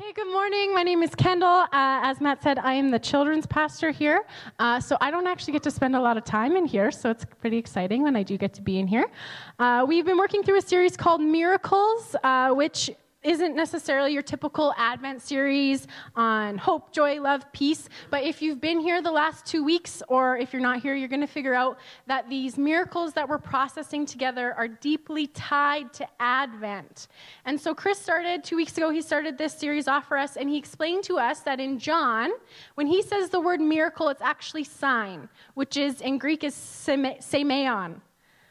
Okay, good morning. My name is Kendall. Uh, as Matt said, I am the children's pastor here. Uh, so I don't actually get to spend a lot of time in here, so it's pretty exciting when I do get to be in here. Uh, we've been working through a series called Miracles, uh, which isn't necessarily your typical Advent series on hope, joy, love, peace. But if you've been here the last two weeks, or if you're not here, you're going to figure out that these miracles that we're processing together are deeply tied to Advent. And so Chris started two weeks ago, he started this series off for us, and he explained to us that in John, when he says the word miracle, it's actually sign, which is in Greek is semeion.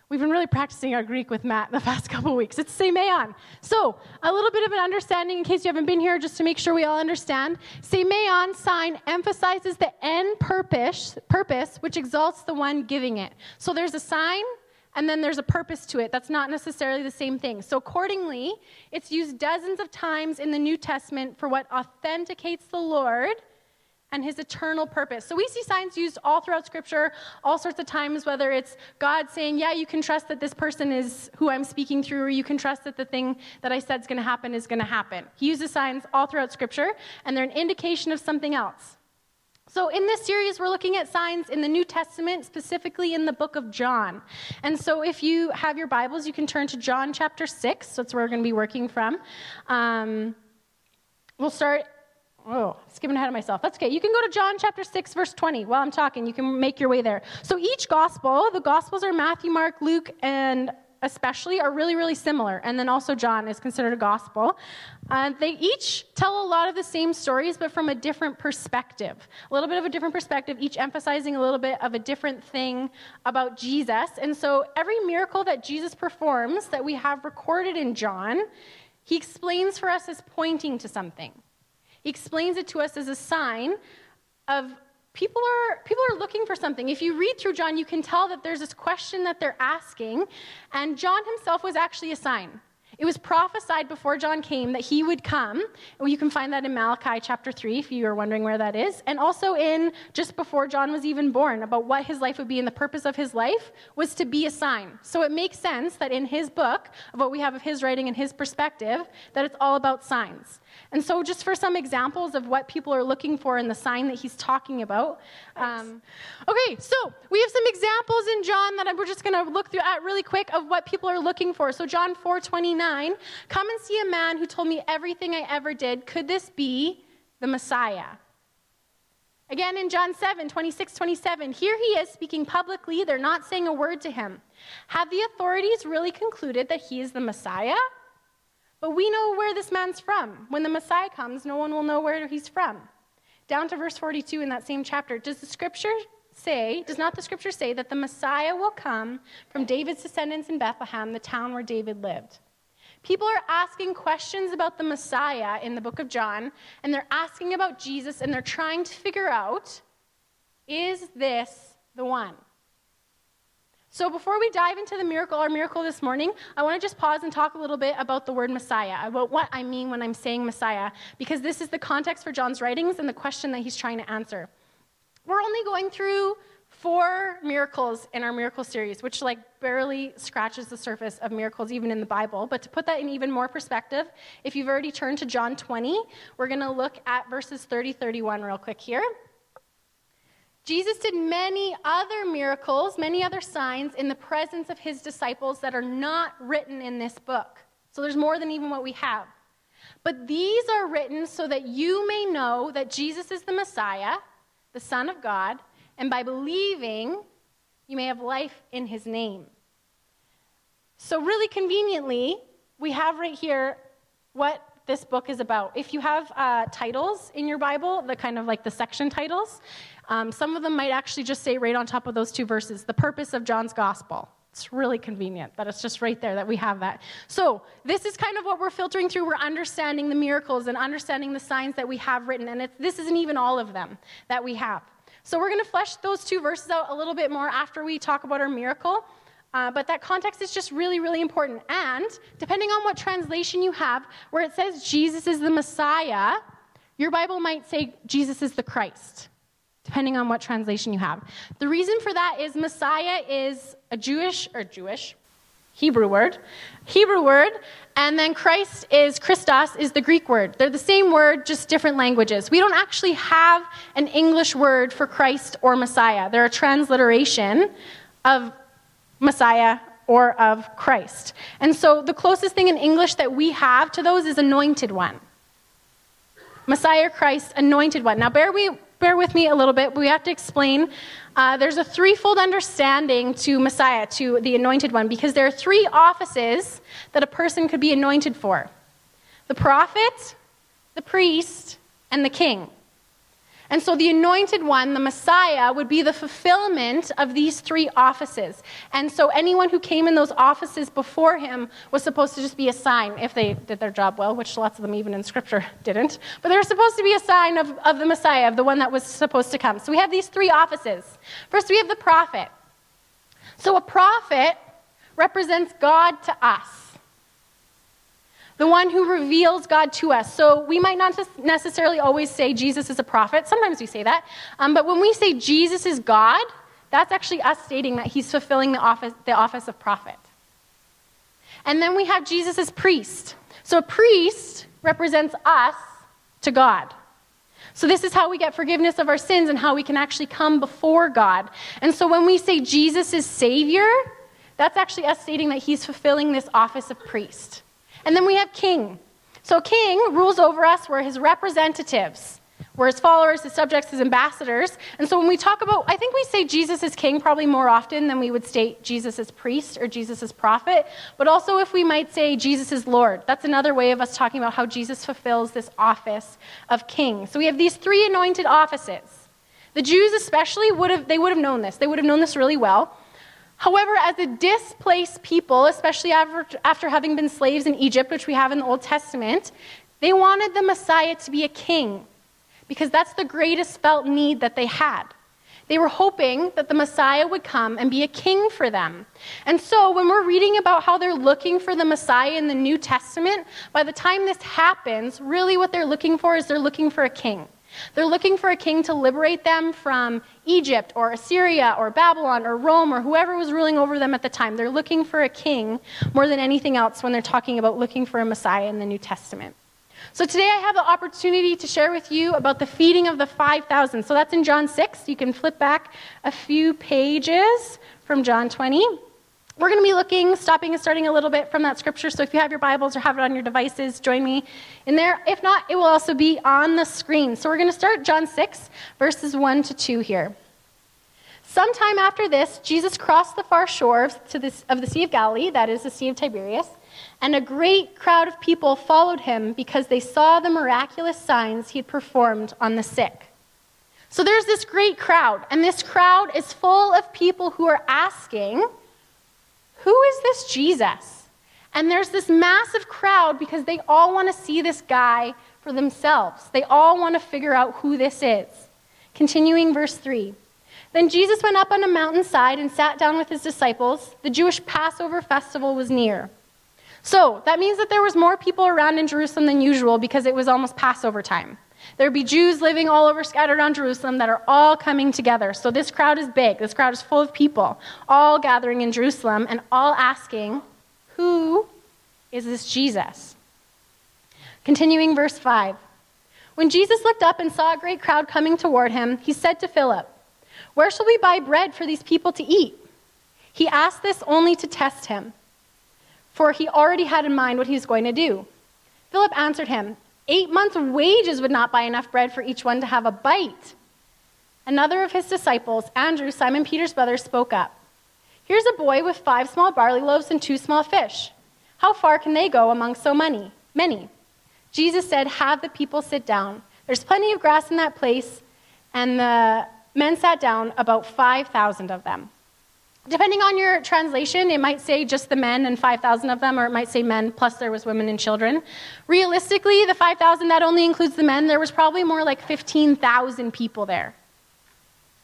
We've been really practicing our Greek with Matt the past couple weeks. It's semeion. So, a little bit of an understanding in case you haven't been here, just to make sure we all understand. Semeion sign emphasizes the end purpose, purpose, which exalts the one giving it. So, there's a sign, and then there's a purpose to it. That's not necessarily the same thing. So, accordingly, it's used dozens of times in the New Testament for what authenticates the Lord and his eternal purpose. So we see signs used all throughout scripture, all sorts of times, whether it's God saying, Yeah, you can trust that this person is who I'm speaking through, or you can trust that the thing that I said is going to happen is going to happen. He uses signs all throughout scripture, and they're an indication of something else. So, in this series, we're looking at signs in the New Testament, specifically in the book of John. And so, if you have your Bibles, you can turn to John chapter 6. That's where we're going to be working from. Um, we'll start Oh, skipping ahead of myself. That's okay. You can go to John chapter 6, verse 20 while I'm talking. You can make your way there. So each gospel, the gospels are Matthew, Mark, Luke, and especially are really, really similar. And then also John is considered a gospel. Uh, they each tell a lot of the same stories, but from a different perspective. A little bit of a different perspective, each emphasizing a little bit of a different thing about Jesus. And so every miracle that Jesus performs that we have recorded in John, he explains for us as pointing to something. He explains it to us as a sign of people are people are looking for something. If you read through John, you can tell that there's this question that they're asking, and John himself was actually a sign. It was prophesied before John came that he would come. You can find that in Malachi chapter 3 if you are wondering where that is. And also in just before John was even born about what his life would be and the purpose of his life was to be a sign. So it makes sense that in his book, of what we have of his writing and his perspective, that it's all about signs. And so, just for some examples of what people are looking for in the sign that he's talking about. Um, okay, so we have some examples in John that we're just going to look through at really quick of what people are looking for. So, John 4 29, come and see a man who told me everything I ever did. Could this be the Messiah? Again, in John 7 26 27, here he is speaking publicly. They're not saying a word to him. Have the authorities really concluded that he is the Messiah? But we know where this man's from. When the Messiah comes, no one will know where he's from. Down to verse 42 in that same chapter. Does the scripture say, does not the scripture say that the Messiah will come from David's descendants in Bethlehem, the town where David lived? People are asking questions about the Messiah in the book of John, and they're asking about Jesus, and they're trying to figure out is this the one? So before we dive into the miracle, our miracle this morning, I want to just pause and talk a little bit about the word Messiah, about what I mean when I'm saying Messiah, because this is the context for John's writings and the question that he's trying to answer. We're only going through four miracles in our miracle series, which like barely scratches the surface of miracles even in the Bible. But to put that in even more perspective, if you've already turned to John 20, we're going to look at verses 30 31 real quick here. Jesus did many other miracles, many other signs in the presence of his disciples that are not written in this book. So there's more than even what we have. But these are written so that you may know that Jesus is the Messiah, the Son of God, and by believing, you may have life in his name. So, really conveniently, we have right here what this book is about. If you have uh, titles in your Bible, the kind of like the section titles, um, some of them might actually just say right on top of those two verses, the purpose of John's gospel. It's really convenient that it's just right there that we have that. So, this is kind of what we're filtering through. We're understanding the miracles and understanding the signs that we have written. And this isn't even all of them that we have. So, we're going to flesh those two verses out a little bit more after we talk about our miracle. Uh, but that context is just really, really important. And depending on what translation you have, where it says Jesus is the Messiah, your Bible might say Jesus is the Christ depending on what translation you have. The reason for that is Messiah is a Jewish, or Jewish, Hebrew word. Hebrew word. And then Christ is Christos is the Greek word. They're the same word, just different languages. We don't actually have an English word for Christ or Messiah. They're a transliteration of Messiah or of Christ. And so the closest thing in English that we have to those is anointed one. Messiah, Christ, anointed one. Now, bear, we, bear with me a little bit. We have to explain. Uh, there's a threefold understanding to Messiah, to the anointed one, because there are three offices that a person could be anointed for the prophet, the priest, and the king. And so the anointed one, the Messiah, would be the fulfillment of these three offices. And so anyone who came in those offices before him was supposed to just be a sign if they did their job well, which lots of them, even in Scripture, didn't. But they were supposed to be a sign of, of the Messiah, of the one that was supposed to come. So we have these three offices. First, we have the prophet. So a prophet represents God to us the one who reveals God to us. So we might not necessarily always say Jesus is a prophet. Sometimes we say that. Um, but when we say Jesus is God, that's actually us stating that he's fulfilling the office, the office of prophet. And then we have Jesus as priest. So a priest represents us to God. So, this is how we get forgiveness of our sins and how we can actually come before God. And so, when we say Jesus is Savior, that's actually us stating that He's fulfilling this office of priest. And then we have king. So, king rules over us, we're his representatives. We're his followers, his subjects, his ambassadors. And so when we talk about, I think we say Jesus is king probably more often than we would state Jesus is priest or Jesus is prophet. But also if we might say Jesus is Lord. That's another way of us talking about how Jesus fulfills this office of king. So we have these three anointed offices. The Jews especially would have, they would have known this. They would have known this really well. However, as a displaced people, especially after, after having been slaves in Egypt, which we have in the Old Testament, they wanted the Messiah to be a king because that's the greatest felt need that they had. They were hoping that the Messiah would come and be a king for them. And so, when we're reading about how they're looking for the Messiah in the New Testament, by the time this happens, really what they're looking for is they're looking for a king. They're looking for a king to liberate them from Egypt or Assyria or Babylon or Rome or whoever was ruling over them at the time. They're looking for a king more than anything else when they're talking about looking for a Messiah in the New Testament. So today I have the opportunity to share with you about the feeding of the 5,000. So that's in John 6. You can flip back a few pages from John 20. We're going to be looking, stopping and starting a little bit from that scripture. So if you have your Bibles or have it on your devices, join me in there. If not, it will also be on the screen. So we're going to start John 6, verses 1 to 2 here. Sometime after this, Jesus crossed the far shore of the Sea of Galilee, that is the Sea of Tiberias, and a great crowd of people followed him because they saw the miraculous signs he had performed on the sick. So there's this great crowd, and this crowd is full of people who are asking, who is this Jesus? And there's this massive crowd because they all want to see this guy for themselves. They all want to figure out who this is. Continuing verse 3. Then Jesus went up on a mountainside and sat down with his disciples. The Jewish Passover festival was near. So that means that there was more people around in Jerusalem than usual because it was almost Passover time. There'd be Jews living all over scattered around Jerusalem that are all coming together. So this crowd is big. This crowd is full of people, all gathering in Jerusalem and all asking, Who is this Jesus? Continuing verse 5. When Jesus looked up and saw a great crowd coming toward him, he said to Philip, Where shall we buy bread for these people to eat? He asked this only to test him, for he already had in mind what he was going to do. Philip answered him, Eight months' wages would not buy enough bread for each one to have a bite. Another of his disciples, Andrew, Simon Peter's brother, spoke up. Here's a boy with five small barley loaves and two small fish. How far can they go among so many? Many. Jesus said, Have the people sit down. There's plenty of grass in that place. And the men sat down, about 5,000 of them. Depending on your translation, it might say just the men and 5,000 of them, or it might say men plus there was women and children. Realistically, the 5,000, that only includes the men. There was probably more like 15,000 people there.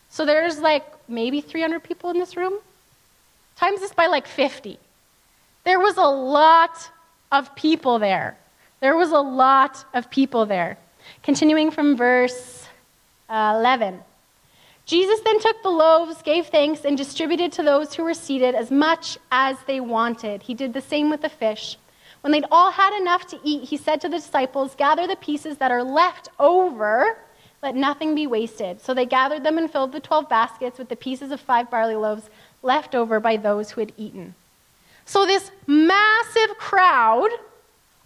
So there's like maybe 300 people in this room. Times this by like 50. There was a lot of people there. There was a lot of people there. Continuing from verse uh, 11. Jesus then took the loaves, gave thanks, and distributed to those who were seated as much as they wanted. He did the same with the fish. When they'd all had enough to eat, he said to the disciples, Gather the pieces that are left over, let nothing be wasted. So they gathered them and filled the twelve baskets with the pieces of five barley loaves left over by those who had eaten. So this massive crowd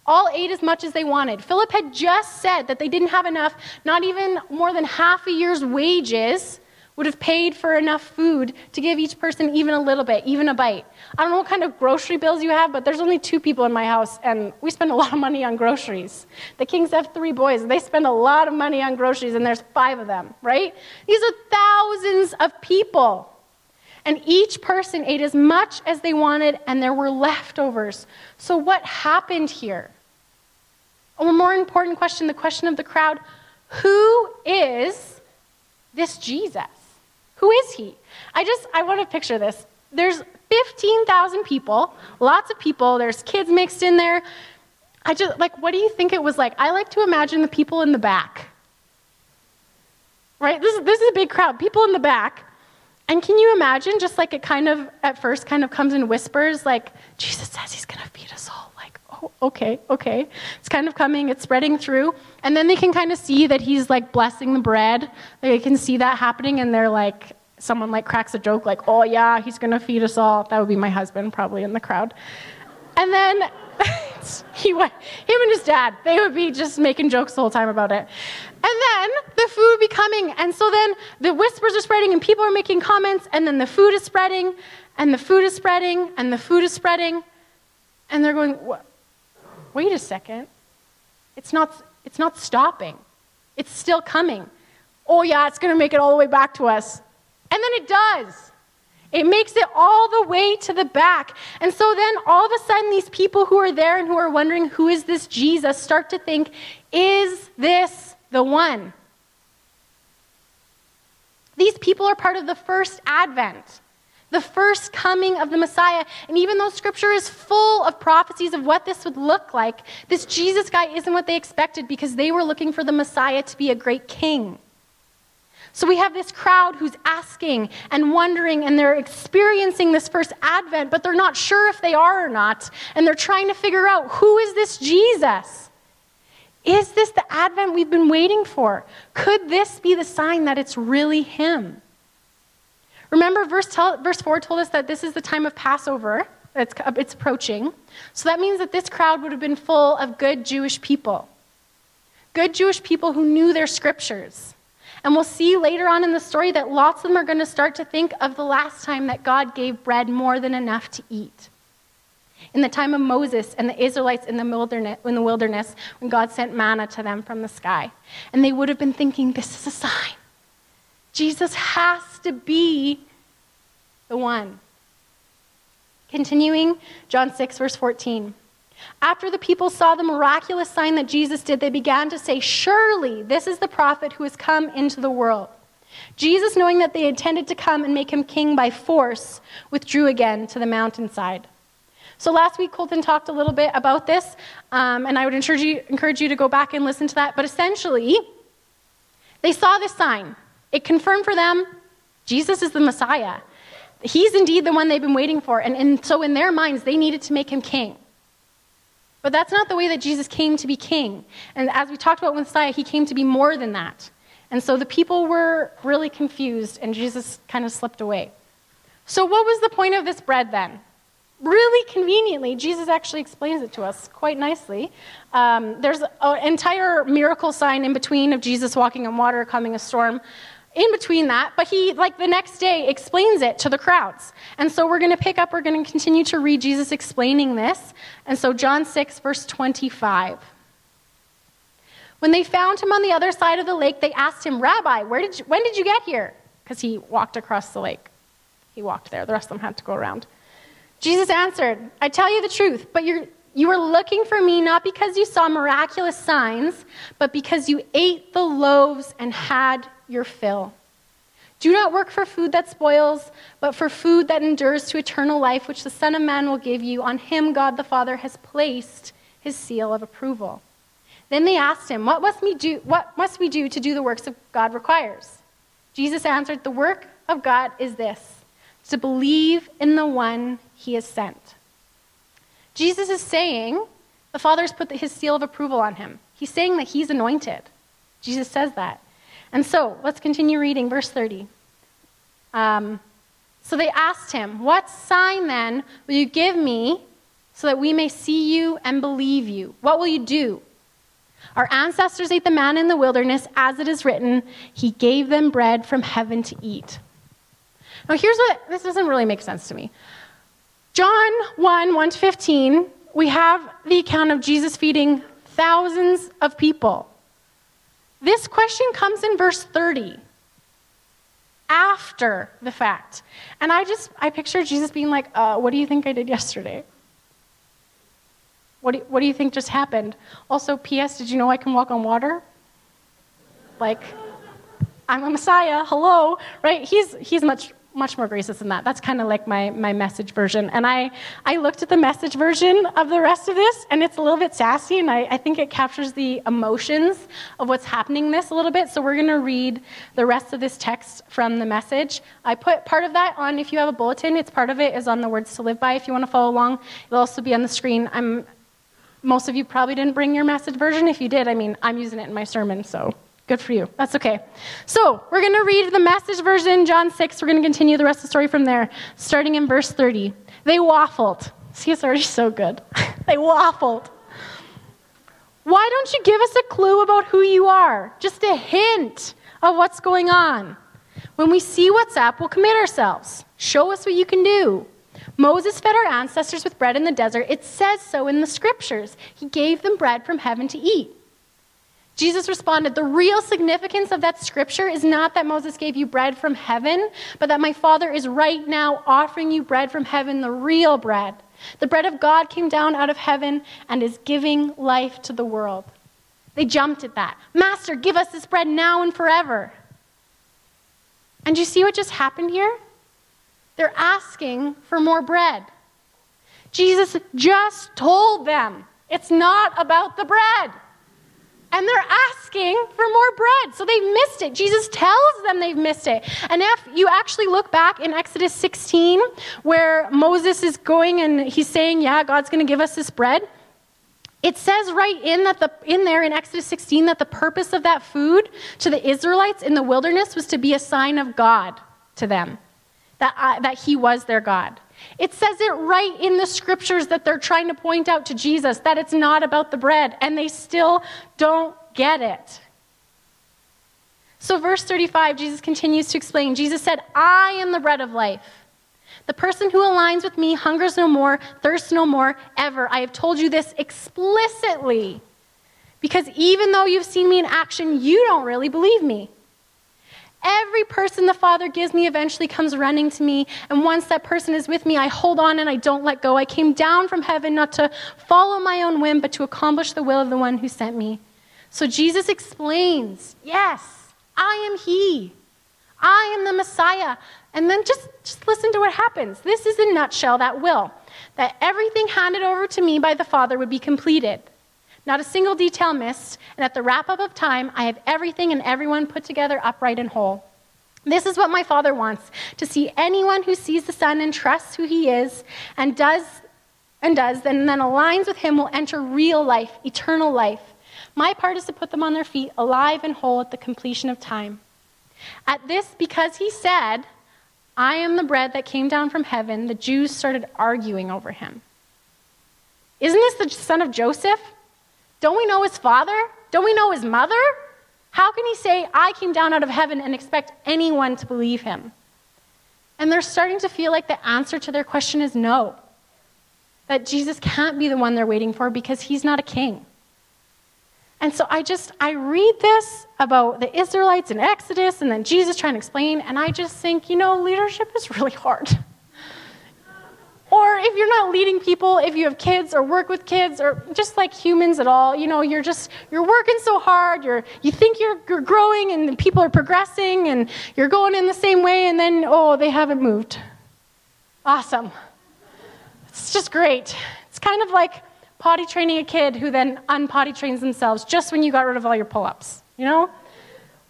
all ate as much as they wanted. Philip had just said that they didn't have enough, not even more than half a year's wages would have paid for enough food to give each person even a little bit, even a bite. I don't know what kind of grocery bills you have, but there's only two people in my house, and we spend a lot of money on groceries. The Kings have three boys, they spend a lot of money on groceries, and there's five of them, right? These are thousands of people. And each person ate as much as they wanted, and there were leftovers. So, what happened here? A more important question the question of the crowd who is this Jesus? Who is he? I just, I want to picture this. There's 15,000 people, lots of people, there's kids mixed in there. I just, like, what do you think it was like? I like to imagine the people in the back. Right? This, is this is a big crowd, people in the back. And can you imagine, just like it kind of, at first, kind of comes in whispers, like, Jesus says he's going to feed us all. Oh, okay, okay. It's kind of coming, it's spreading through. And then they can kind of see that he's like blessing the bread. They can see that happening, and they're like, someone like cracks a joke like, oh yeah, he's gonna feed us all. That would be my husband probably in the crowd. And then he him and his dad, they would be just making jokes the whole time about it. And then the food would be coming, and so then the whispers are spreading, and people are making comments, and then the food is spreading, and the food is spreading, and the food is spreading, and they're going, wait a second, it's not, it's not stopping, it's still coming. Oh yeah, it's going to make it all the way back to us. And then it does. It makes it all the way to the back. And so then all of a sudden, these people who are there and who are wondering, who is this Jesus, start to think, is this the one? These people are part of the first advent, the first coming of the Messiah. And even though scripture is full of prophecies of what this would look like, this Jesus guy isn't what they expected because they were looking for the Messiah to be a great king. So we have this crowd who's asking and wondering, and they're experiencing this first advent, but they're not sure if they are or not. And they're trying to figure out who is this Jesus? Is this the advent we've been waiting for? Could this be the sign that it's really him? Remember, verse, tell, verse 4 told us that this is the time of Passover. It's, it's approaching. So that means that this crowd would have been full of good Jewish people. Good Jewish people who knew their scriptures and we'll see later on in the story that lots of them are going to start to think of the last time that God gave bread more than enough to eat. In the time of Moses and the Israelites in the wilderness, in the wilderness when God sent manna to them from the sky. And they would have been thinking, this is a sign. Jesus has to be the one. Continuing, John 6, verse 14. After the people saw the miraculous sign that Jesus did, they began to say, Surely this is the prophet who has come into the world. Jesus, knowing that they intended to come and make him king by force, withdrew again to the mountainside. So last week, Colton talked a little bit about this, um, and I would encourage you, encourage you to go back and listen to that. But essentially, they saw this sign. It confirmed for them Jesus is the Messiah. He's indeed the one they've been waiting for. And, and so, in their minds, they needed to make him king. But that's not the way that Jesus came to be king. And as we talked about with Messiah, he came to be more than that. And so the people were really confused, and Jesus kind of slipped away. So, what was the point of this bread then? Really conveniently, Jesus actually explains it to us quite nicely. Um, there's an entire miracle sign in between of Jesus walking on water, calming a storm in between that, but he, like the next day, explains it to the crowds. And so we're going to pick up, we're going to continue to read Jesus explaining this. And so, John 6, verse 25. When they found him on the other side of the lake, they asked him, Rabbi, where did you, when did you get here? Because he walked across the lake. He walked there. The rest of them had to go around. Jesus answered, I tell you the truth, but you're, you were looking for me not because you saw miraculous signs, but because you ate the loaves and had your fill. Do not work for food that spoils, but for food that endures to eternal life, which the Son of Man will give you. On him, God the Father has placed his seal of approval. Then they asked him, What must we do, what must we do to do the works of God requires? Jesus answered, The work of God is this to believe in the one he has sent. Jesus is saying the Father's put his seal of approval on him. He's saying that he's anointed. Jesus says that. And so let's continue reading verse 30. Um, so they asked him, What sign then will you give me so that we may see you and believe you? What will you do? Our ancestors ate the manna in the wilderness, as it is written, He gave them bread from heaven to eat. Now, here's what this doesn't really make sense to me. John 1 1 to 15, we have the account of Jesus feeding thousands of people. This question comes in verse 30 after the fact. And I just, I picture Jesus being like, uh, What do you think I did yesterday? What do, what do you think just happened? Also, P.S., did you know I can walk on water? Like, I'm a Messiah, hello, right? He's, he's much much more gracious than that. That's kind of like my, my message version. And I, I looked at the message version of the rest of this, and it's a little bit sassy, and I, I think it captures the emotions of what's happening in this a little bit. So we're going to read the rest of this text from the message. I put part of that on, if you have a bulletin, it's part of it is on the words to live by if you want to follow along. It'll also be on the screen. I'm, most of you probably didn't bring your message version. If you did, I mean, I'm using it in my sermon, so Good for you. That's okay. So, we're going to read the message version, John 6. We're going to continue the rest of the story from there, starting in verse 30. They waffled. See, it's already so good. they waffled. Why don't you give us a clue about who you are? Just a hint of what's going on. When we see what's up, we'll commit ourselves. Show us what you can do. Moses fed our ancestors with bread in the desert. It says so in the scriptures. He gave them bread from heaven to eat. Jesus responded, The real significance of that scripture is not that Moses gave you bread from heaven, but that my Father is right now offering you bread from heaven, the real bread. The bread of God came down out of heaven and is giving life to the world. They jumped at that. Master, give us this bread now and forever. And you see what just happened here? They're asking for more bread. Jesus just told them it's not about the bread and they're asking for more bread. So they've missed it. Jesus tells them they've missed it. And if you actually look back in Exodus 16, where Moses is going and he's saying, Yeah, God's going to give us this bread. It says right in that the in there in Exodus 16 that the purpose of that food to the Israelites in the wilderness was to be a sign of God to them, that, I, that He was their God. It says it right in the scriptures that they're trying to point out to Jesus that it's not about the bread, and they still don't get it. So, verse 35, Jesus continues to explain Jesus said, I am the bread of life. The person who aligns with me hungers no more, thirsts no more, ever. I have told you this explicitly. Because even though you've seen me in action, you don't really believe me. Every person the Father gives me eventually comes running to me, and once that person is with me, I hold on and I don't let go. I came down from heaven not to follow my own whim, but to accomplish the will of the one who sent me. So Jesus explains, Yes, I am He. I am the Messiah. And then just, just listen to what happens. This is in nutshell that will that everything handed over to me by the Father would be completed. Not a single detail missed, and at the wrap up of time, I have everything and everyone put together upright and whole. This is what my Father wants to see anyone who sees the Son and trusts who he is and does and does, and then aligns with him will enter real life, eternal life. My part is to put them on their feet, alive and whole at the completion of time. At this, because he said, I am the bread that came down from heaven, the Jews started arguing over him. Isn't this the son of Joseph? Don't we know his father? Don't we know his mother? How can he say, I came down out of heaven and expect anyone to believe him? And they're starting to feel like the answer to their question is no. That Jesus can't be the one they're waiting for because he's not a king. And so I just, I read this about the Israelites in Exodus and then Jesus trying to explain, and I just think, you know, leadership is really hard. Or if you're not leading people, if you have kids or work with kids or just like humans at all, you know, you're just you're working so hard, you're you think you're you're growing and people are progressing and you're going in the same way and then oh, they haven't moved. Awesome. It's just great. It's kind of like potty training a kid who then unpotty trains themselves just when you got rid of all your pull-ups, you know?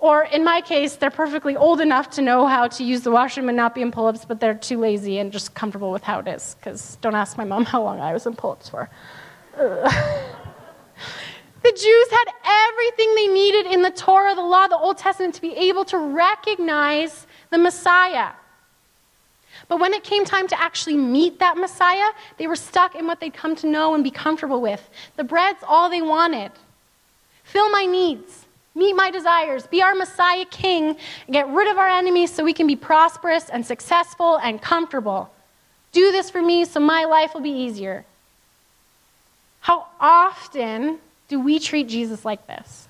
Or in my case, they're perfectly old enough to know how to use the washroom and not be in pull ups, but they're too lazy and just comfortable with how it is. Because don't ask my mom how long I was in pull ups for. The Jews had everything they needed in the Torah, the law, the Old Testament to be able to recognize the Messiah. But when it came time to actually meet that Messiah, they were stuck in what they'd come to know and be comfortable with. The bread's all they wanted. Fill my needs, meet my desires, be our Messiah King, get rid of our enemies so we can be prosperous and successful and comfortable. Do this for me so my life will be easier. How often do we treat Jesus like this?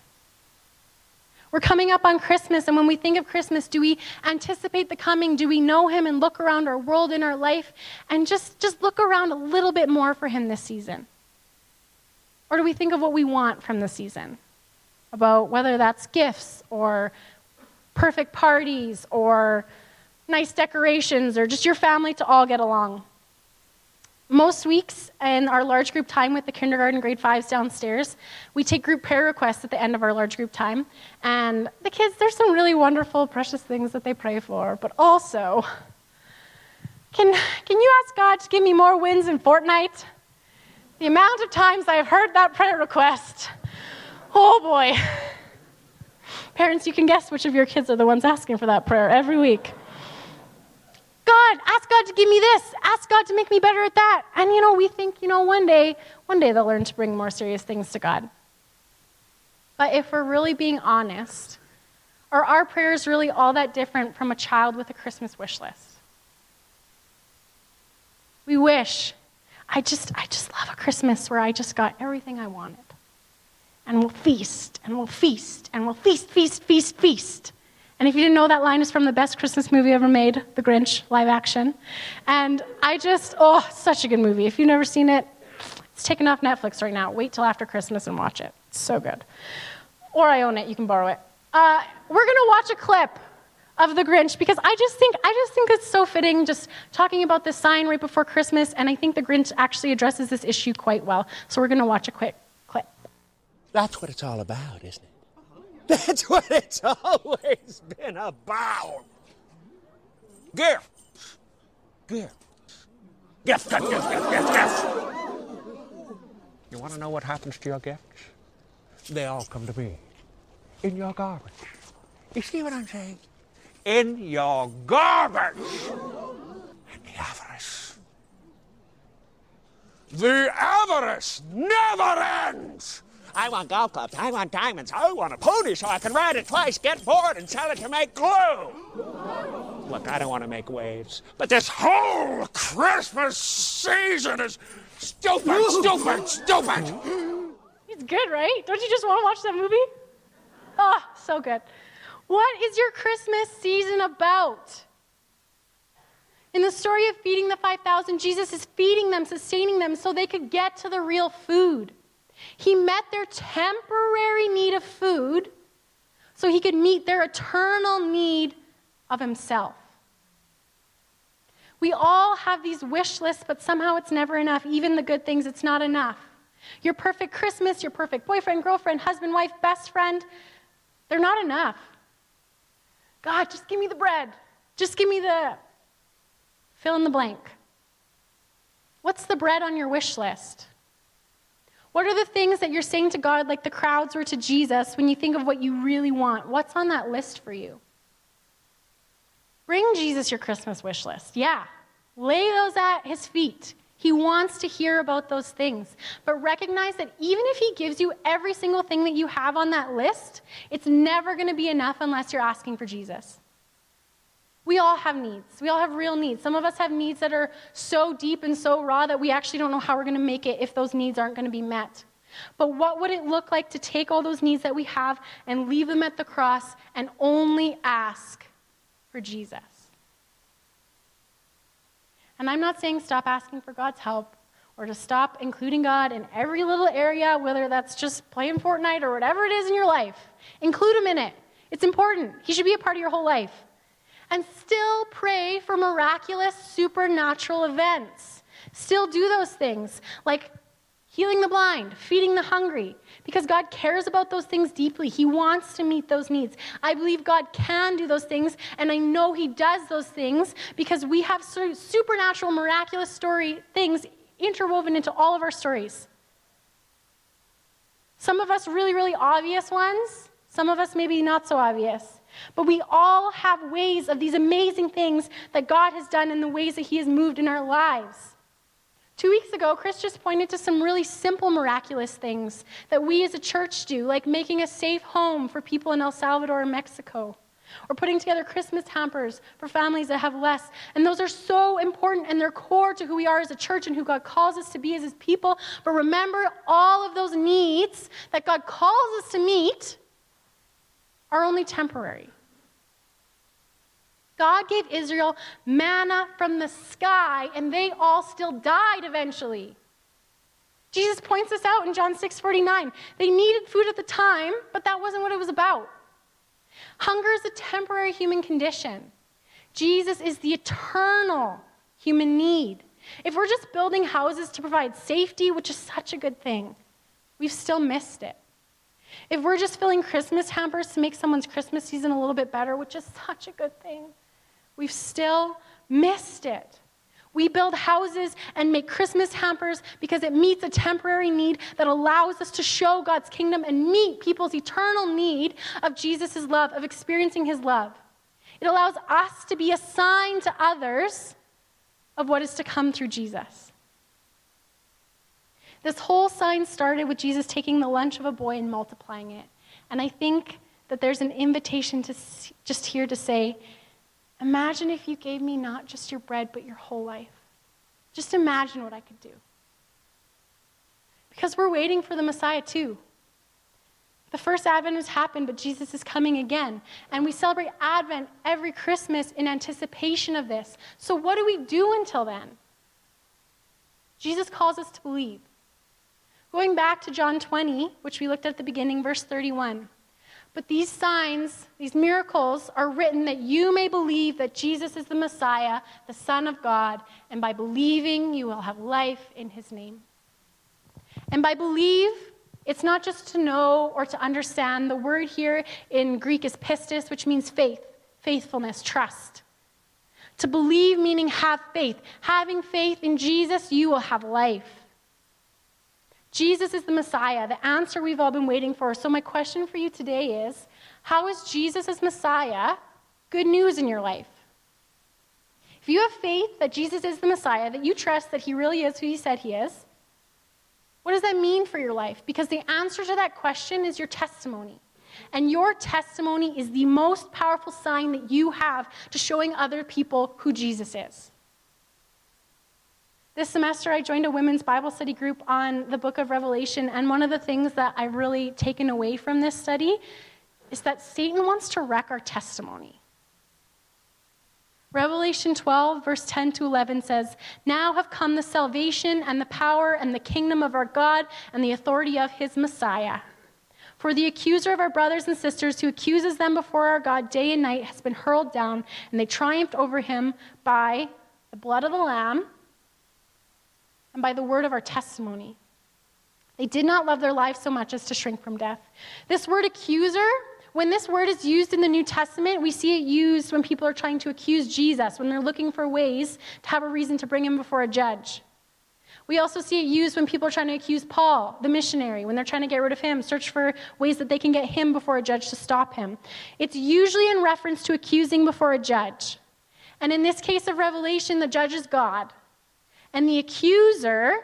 We're coming up on Christmas, and when we think of Christmas, do we anticipate the coming? Do we know Him and look around our world and our life and just, just look around a little bit more for Him this season? Or do we think of what we want from the season? About whether that's gifts or perfect parties or nice decorations or just your family to all get along? Most weeks in our large group time with the kindergarten grade fives downstairs, we take group prayer requests at the end of our large group time. And the kids, there's some really wonderful, precious things that they pray for. But also, can, can you ask God to give me more wins in Fortnite? The amount of times I've heard that prayer request. Oh boy. Parents, you can guess which of your kids are the ones asking for that prayer every week. God, ask God to give me this. Ask God to make me better at that. And you know, we think, you know, one day, one day they'll learn to bring more serious things to God. But if we're really being honest, are our prayers really all that different from a child with a Christmas wish list? We wish, I just, I just love a Christmas where I just got everything I wanted. And we'll feast, and we'll feast, and we'll feast, feast, feast, feast. And if you didn't know, that line is from the best Christmas movie ever made, The Grinch, live action. And I just, oh, such a good movie. If you've never seen it, it's taken off Netflix right now. Wait till after Christmas and watch it. It's so good. Or I own it, you can borrow it. Uh, we're going to watch a clip of the Grinch because I just think I just think it's so fitting just talking about this sign right before Christmas and I think the Grinch actually addresses this issue quite well. So we're going to watch a quick. That's what it's all about, isn't it? That's what it's always been about. Gifts. Gifts. Gifts, gifts, gifts, gifts, gifts, gifts. You want to know what happens to your gifts? They all come to me. In your garbage. You see what I'm saying? In your garbage. And the avarice. The avarice never ends. I want golf clubs. I want diamonds. I want a pony so I can ride it twice, get bored, and sell it to make glue. Look, I don't want to make waves, but this whole Christmas season is stupid, stupid, stupid. It's good, right? Don't you just want to watch that movie? Oh, so good. What is your Christmas season about? In the story of feeding the 5,000, Jesus is feeding them, sustaining them so they could get to the real food. He met their temporary need of food so he could meet their eternal need of himself. We all have these wish lists, but somehow it's never enough. Even the good things, it's not enough. Your perfect Christmas, your perfect boyfriend, girlfriend, husband, wife, best friend, they're not enough. God, just give me the bread. Just give me the fill in the blank. What's the bread on your wish list? What are the things that you're saying to God, like the crowds were to Jesus, when you think of what you really want? What's on that list for you? Bring Jesus your Christmas wish list. Yeah. Lay those at his feet. He wants to hear about those things. But recognize that even if he gives you every single thing that you have on that list, it's never going to be enough unless you're asking for Jesus. We all have needs. We all have real needs. Some of us have needs that are so deep and so raw that we actually don't know how we're going to make it if those needs aren't going to be met. But what would it look like to take all those needs that we have and leave them at the cross and only ask for Jesus? And I'm not saying stop asking for God's help or to stop including God in every little area, whether that's just playing Fortnite or whatever it is in your life. Include Him in it. It's important. He should be a part of your whole life and still pray for miraculous supernatural events. Still do those things. Like healing the blind, feeding the hungry, because God cares about those things deeply. He wants to meet those needs. I believe God can do those things, and I know He does those things because we have supernatural, miraculous story things interwoven into all of our stories. Some of us really, really obvious ones, some of us maybe not so obvious. But we all have ways of these amazing things that God has done and the ways that He has moved in our lives. Two weeks ago, Chris just pointed to some really simple, miraculous things that we as a church do, like making a safe home for people in El Salvador and Mexico, or putting together Christmas hampers for families that have less. And those are so important and they're core to who we are as a church and who God calls us to be as His people. But remember, all of those needs that God calls us to meet are only temporary. God gave Israel manna from the sky, and they all still died eventually. Jesus points this out in John 6 49. They needed food at the time, but that wasn't what it was about. Hunger is a temporary human condition. Jesus is the eternal human need. If we're just building houses to provide safety, which is such a good thing, we've still missed it. If we're just filling Christmas hampers to make someone's Christmas season a little bit better, which is such a good thing, We've still missed it. We build houses and make Christmas hampers because it meets a temporary need that allows us to show God's kingdom and meet people's eternal need of Jesus' love, of experiencing his love. It allows us to be a sign to others of what is to come through Jesus. This whole sign started with Jesus taking the lunch of a boy and multiplying it. And I think that there's an invitation to just here to say, Imagine if you gave me not just your bread, but your whole life. Just imagine what I could do. Because we're waiting for the Messiah too. The first Advent has happened, but Jesus is coming again. And we celebrate Advent every Christmas in anticipation of this. So, what do we do until then? Jesus calls us to believe. Going back to John 20, which we looked at at the beginning, verse 31. But these signs, these miracles, are written that you may believe that Jesus is the Messiah, the Son of God, and by believing, you will have life in his name. And by believe, it's not just to know or to understand. The word here in Greek is pistis, which means faith, faithfulness, trust. To believe meaning have faith. Having faith in Jesus, you will have life. Jesus is the Messiah, the answer we've all been waiting for. So, my question for you today is how is Jesus as Messiah good news in your life? If you have faith that Jesus is the Messiah, that you trust that he really is who he said he is, what does that mean for your life? Because the answer to that question is your testimony. And your testimony is the most powerful sign that you have to showing other people who Jesus is. This semester, I joined a women's Bible study group on the book of Revelation, and one of the things that I've really taken away from this study is that Satan wants to wreck our testimony. Revelation 12, verse 10 to 11 says, Now have come the salvation and the power and the kingdom of our God and the authority of his Messiah. For the accuser of our brothers and sisters who accuses them before our God day and night has been hurled down, and they triumphed over him by the blood of the Lamb and by the word of our testimony. They did not love their life so much as to shrink from death. This word accuser, when this word is used in the New Testament, we see it used when people are trying to accuse Jesus, when they're looking for ways to have a reason to bring him before a judge. We also see it used when people are trying to accuse Paul, the missionary, when they're trying to get rid of him, search for ways that they can get him before a judge to stop him. It's usually in reference to accusing before a judge. And in this case of Revelation, the judge is God. And the accuser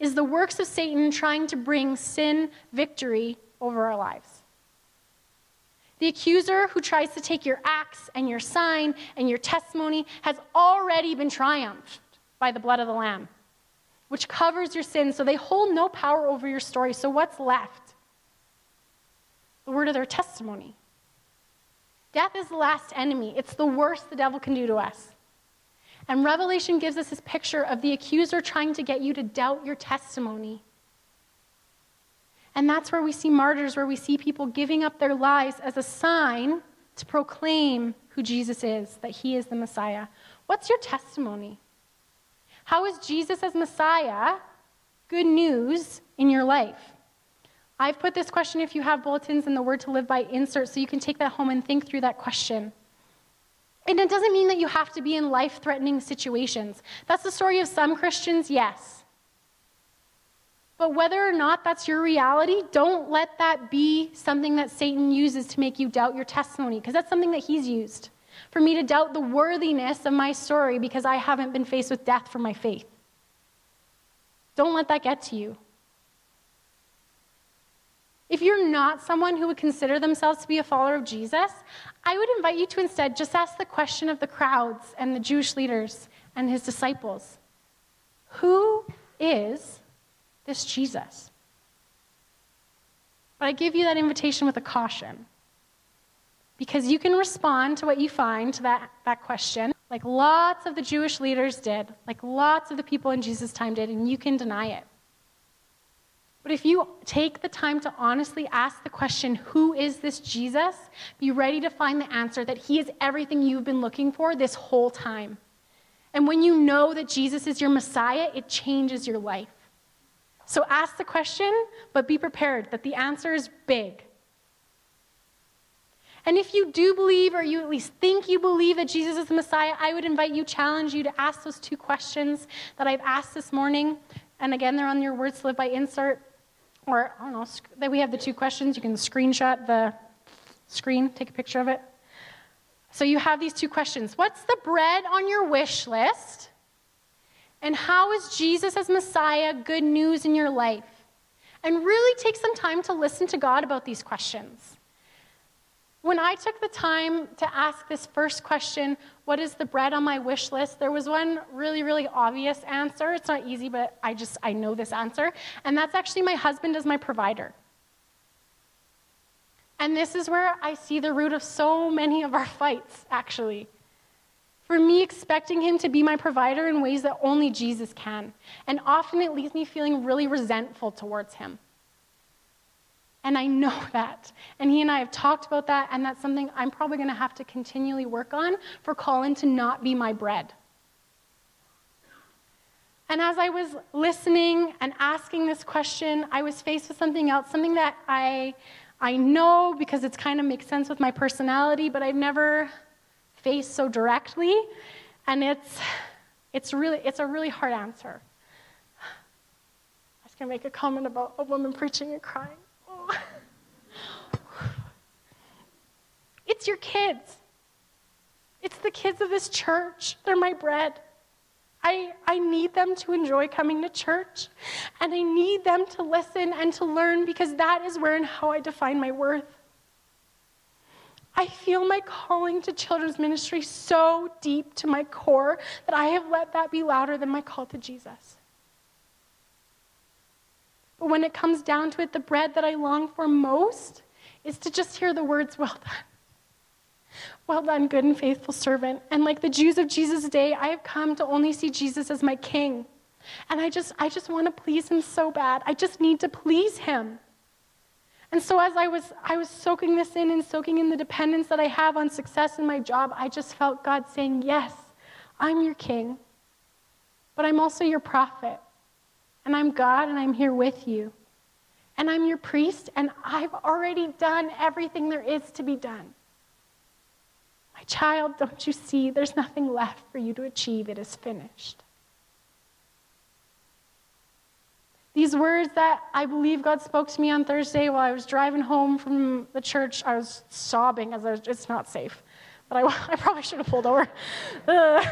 is the works of Satan trying to bring sin victory over our lives. The accuser who tries to take your acts and your sign and your testimony has already been triumphed by the blood of the Lamb, which covers your sins, so they hold no power over your story. So what's left? The word of their testimony. Death is the last enemy, it's the worst the devil can do to us. And Revelation gives us this picture of the accuser trying to get you to doubt your testimony. And that's where we see martyrs, where we see people giving up their lives as a sign to proclaim who Jesus is, that he is the Messiah. What's your testimony? How is Jesus as Messiah good news in your life? I've put this question, if you have bulletins and the word to live by, insert so you can take that home and think through that question. And it doesn't mean that you have to be in life threatening situations. That's the story of some Christians, yes. But whether or not that's your reality, don't let that be something that Satan uses to make you doubt your testimony, because that's something that he's used. For me to doubt the worthiness of my story because I haven't been faced with death for my faith. Don't let that get to you. If you're not someone who would consider themselves to be a follower of Jesus, I would invite you to instead just ask the question of the crowds and the Jewish leaders and his disciples Who is this Jesus? But I give you that invitation with a caution. Because you can respond to what you find to that, that question, like lots of the Jewish leaders did, like lots of the people in Jesus' time did, and you can deny it. But if you take the time to honestly ask the question, Who is this Jesus? be ready to find the answer that He is everything you've been looking for this whole time. And when you know that Jesus is your Messiah, it changes your life. So ask the question, but be prepared that the answer is big. And if you do believe, or you at least think you believe that Jesus is the Messiah, I would invite you, challenge you to ask those two questions that I've asked this morning. And again, they're on your words to live by insert or I don't know, that we have the two questions. You can screenshot the screen, take a picture of it. So you have these two questions What's the bread on your wish list? And how is Jesus as Messiah good news in your life? And really take some time to listen to God about these questions. When I took the time to ask this first question, what is the bread on my wish list? There was one really, really obvious answer. It's not easy, but I just, I know this answer. And that's actually my husband as my provider. And this is where I see the root of so many of our fights, actually. For me, expecting him to be my provider in ways that only Jesus can. And often it leaves me feeling really resentful towards him. And I know that. And he and I have talked about that, and that's something I'm probably going to have to continually work on for Colin to not be my bread. And as I was listening and asking this question, I was faced with something else, something that I, I know because it's kind of makes sense with my personality, but I've never faced so directly. And it's, it's, really, it's a really hard answer. I was going to make a comment about a woman preaching and crying. It's your kids. It's the kids of this church. They're my bread. I, I need them to enjoy coming to church, and I need them to listen and to learn because that is where and how I define my worth. I feel my calling to children's ministry so deep to my core that I have let that be louder than my call to Jesus. But when it comes down to it, the bread that I long for most is to just hear the words, well done. Well done, good and faithful servant. And like the Jews of Jesus' day, I have come to only see Jesus as my king. And I just, I just want to please him so bad. I just need to please him. And so as I was, I was soaking this in and soaking in the dependence that I have on success in my job, I just felt God saying, Yes, I'm your king, but I'm also your prophet. And I'm God and I'm here with you. And I'm your priest, and I've already done everything there is to be done. My child, don't you see? There's nothing left for you to achieve. It is finished. These words that I believe God spoke to me on Thursday while I was driving home from the church, I was sobbing as I was, it's not safe. But I, I probably should have pulled over. Uh,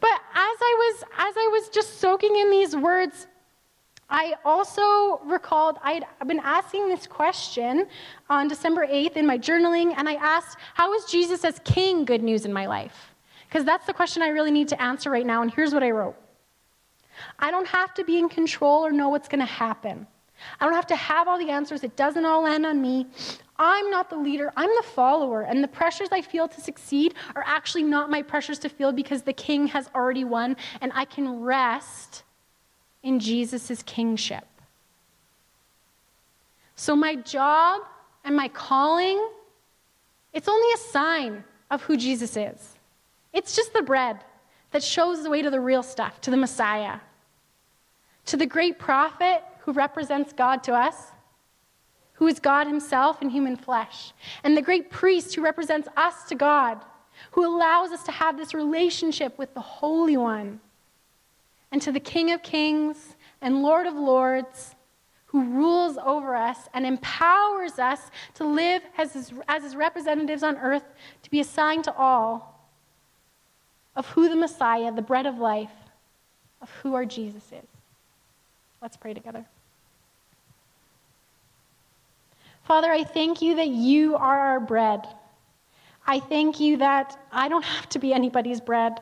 But as I was as I was just soaking in these words, I also recalled I'd been asking this question on December 8th in my journaling, and I asked, How is Jesus as king good news in my life? Because that's the question I really need to answer right now, and here's what I wrote I don't have to be in control or know what's going to happen. I don't have to have all the answers. It doesn't all land on me. I'm not the leader, I'm the follower. And the pressures I feel to succeed are actually not my pressures to feel because the king has already won, and I can rest in Jesus' kingship. So, my job and my calling, it's only a sign of who Jesus is. It's just the bread that shows the way to the real stuff, to the Messiah. to the great prophet who represents God to us, who is God himself in human flesh, and the great priest who represents us to God, who allows us to have this relationship with the Holy One, and to the King of Kings and Lord of Lords, who rules over us and empowers us to live as his, as his representatives on earth, to be assigned to all of who the Messiah, the bread of life, of who our Jesus is. Let's pray together. Father, I thank you that you are our bread. I thank you that I don't have to be anybody's bread.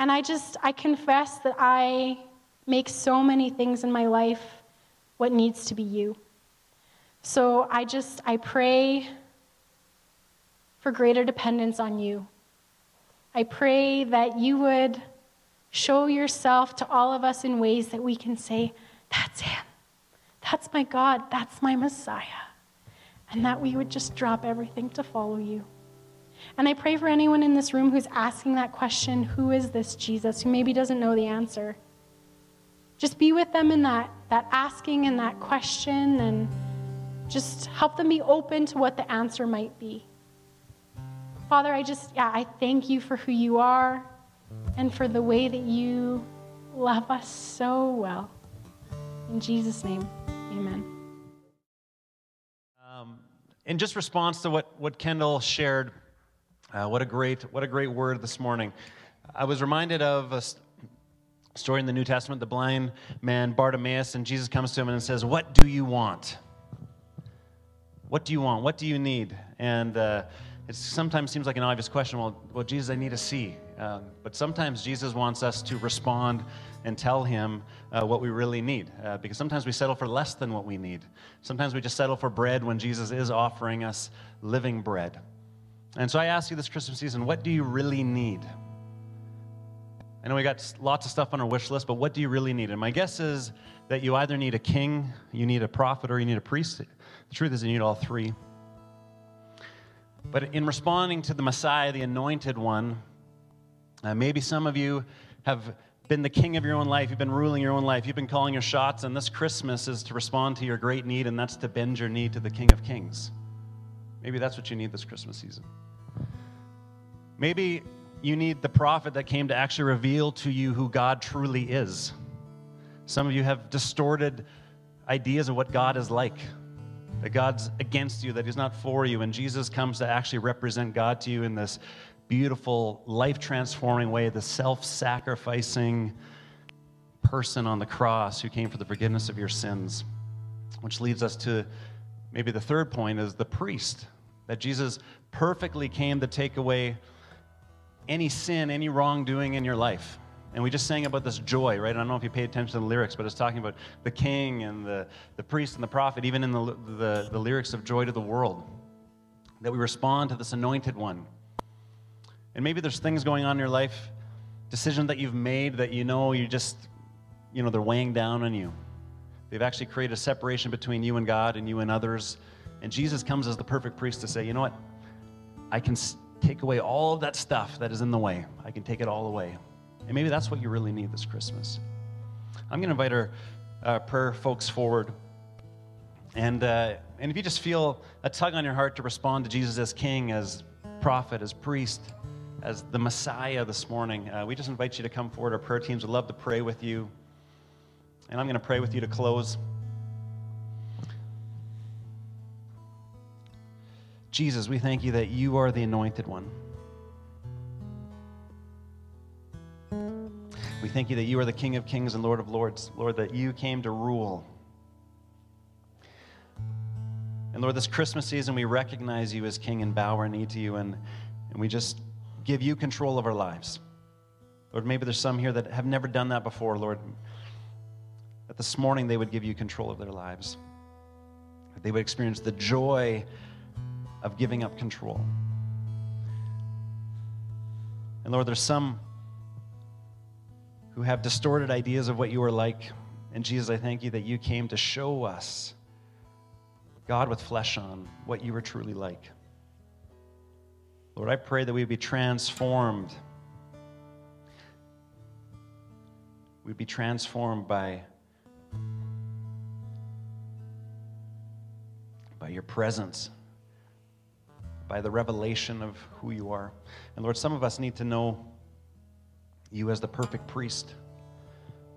And I just, I confess that I make so many things in my life what needs to be you. So I just, I pray for greater dependence on you. I pray that you would show yourself to all of us in ways that we can say, That's him. That's my God. That's my Messiah. And that we would just drop everything to follow you. And I pray for anyone in this room who's asking that question who is this Jesus, who maybe doesn't know the answer. Just be with them in that, that asking and that question and just help them be open to what the answer might be. Father, I just, yeah, I thank you for who you are and for the way that you love us so well. In Jesus' name, amen. In just response to what, what Kendall shared, uh, what, a great, what a great word this morning. I was reminded of a story in the New Testament, the blind man Bartimaeus, and Jesus comes to him and says, What do you want? What do you want? What do you need? And uh, it sometimes seems like an obvious question. Well, well Jesus, I need to see. Uh, but sometimes Jesus wants us to respond and tell him uh, what we really need. Uh, because sometimes we settle for less than what we need. Sometimes we just settle for bread when Jesus is offering us living bread. And so I ask you this Christmas season, what do you really need? I know we got lots of stuff on our wish list, but what do you really need? And my guess is that you either need a king, you need a prophet, or you need a priest. The truth is, you need all three. But in responding to the Messiah, the anointed one, uh, maybe some of you have been the king of your own life. You've been ruling your own life. You've been calling your shots. And this Christmas is to respond to your great need, and that's to bend your knee to the King of Kings. Maybe that's what you need this Christmas season. Maybe you need the prophet that came to actually reveal to you who God truly is. Some of you have distorted ideas of what God is like that God's against you, that He's not for you. And Jesus comes to actually represent God to you in this beautiful, life transforming way, the self sacrificing person on the cross who came for the forgiveness of your sins. Which leads us to maybe the third point is the priest, that Jesus perfectly came to take away any sin, any wrongdoing in your life. And we just sang about this joy, right? I don't know if you paid attention to the lyrics, but it's talking about the king and the, the priest and the prophet, even in the, the, the lyrics of Joy to the World, that we respond to this anointed one. And maybe there's things going on in your life, decisions that you've made that you know you just, you know, they're weighing down on you. They've actually created a separation between you and God and you and others. And Jesus comes as the perfect priest to say, you know what? I can take away all of that stuff that is in the way. I can take it all away. And maybe that's what you really need this Christmas. I'm going to invite our uh, prayer folks forward. And, uh, and if you just feel a tug on your heart to respond to Jesus as King, as prophet, as priest, as the Messiah this morning, uh, we just invite you to come forward. Our prayer teams would love to pray with you. And I'm going to pray with you to close. Jesus, we thank you that you are the anointed one. We thank you that you are the King of kings and Lord of lords. Lord, that you came to rule. And Lord, this Christmas season, we recognize you as King and bow our knee to you, and, and we just give you control of our lives. Lord, maybe there's some here that have never done that before, Lord. That this morning they would give you control of their lives. That they would experience the joy of giving up control. And Lord, there's some who have distorted ideas of what you are like. And Jesus, I thank you that you came to show us, God with flesh on, what you were truly like. Lord, I pray that we'd be transformed. we'd be transformed by, by your presence, by the revelation of who you are. And Lord, some of us need to know you as the perfect priest.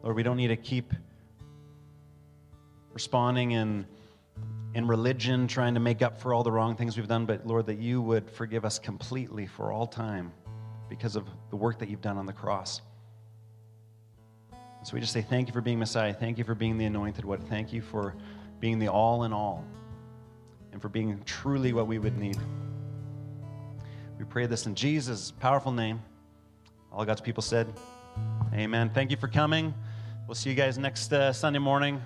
Lord, we don't need to keep responding in, in religion, trying to make up for all the wrong things we've done, but Lord, that you would forgive us completely for all time because of the work that you've done on the cross. So we just say thank you for being Messiah. Thank you for being the anointed one. Thank you for being the all in all and for being truly what we would need. We pray this in Jesus' powerful name. All God's people said, Amen. Thank you for coming. We'll see you guys next uh, Sunday morning.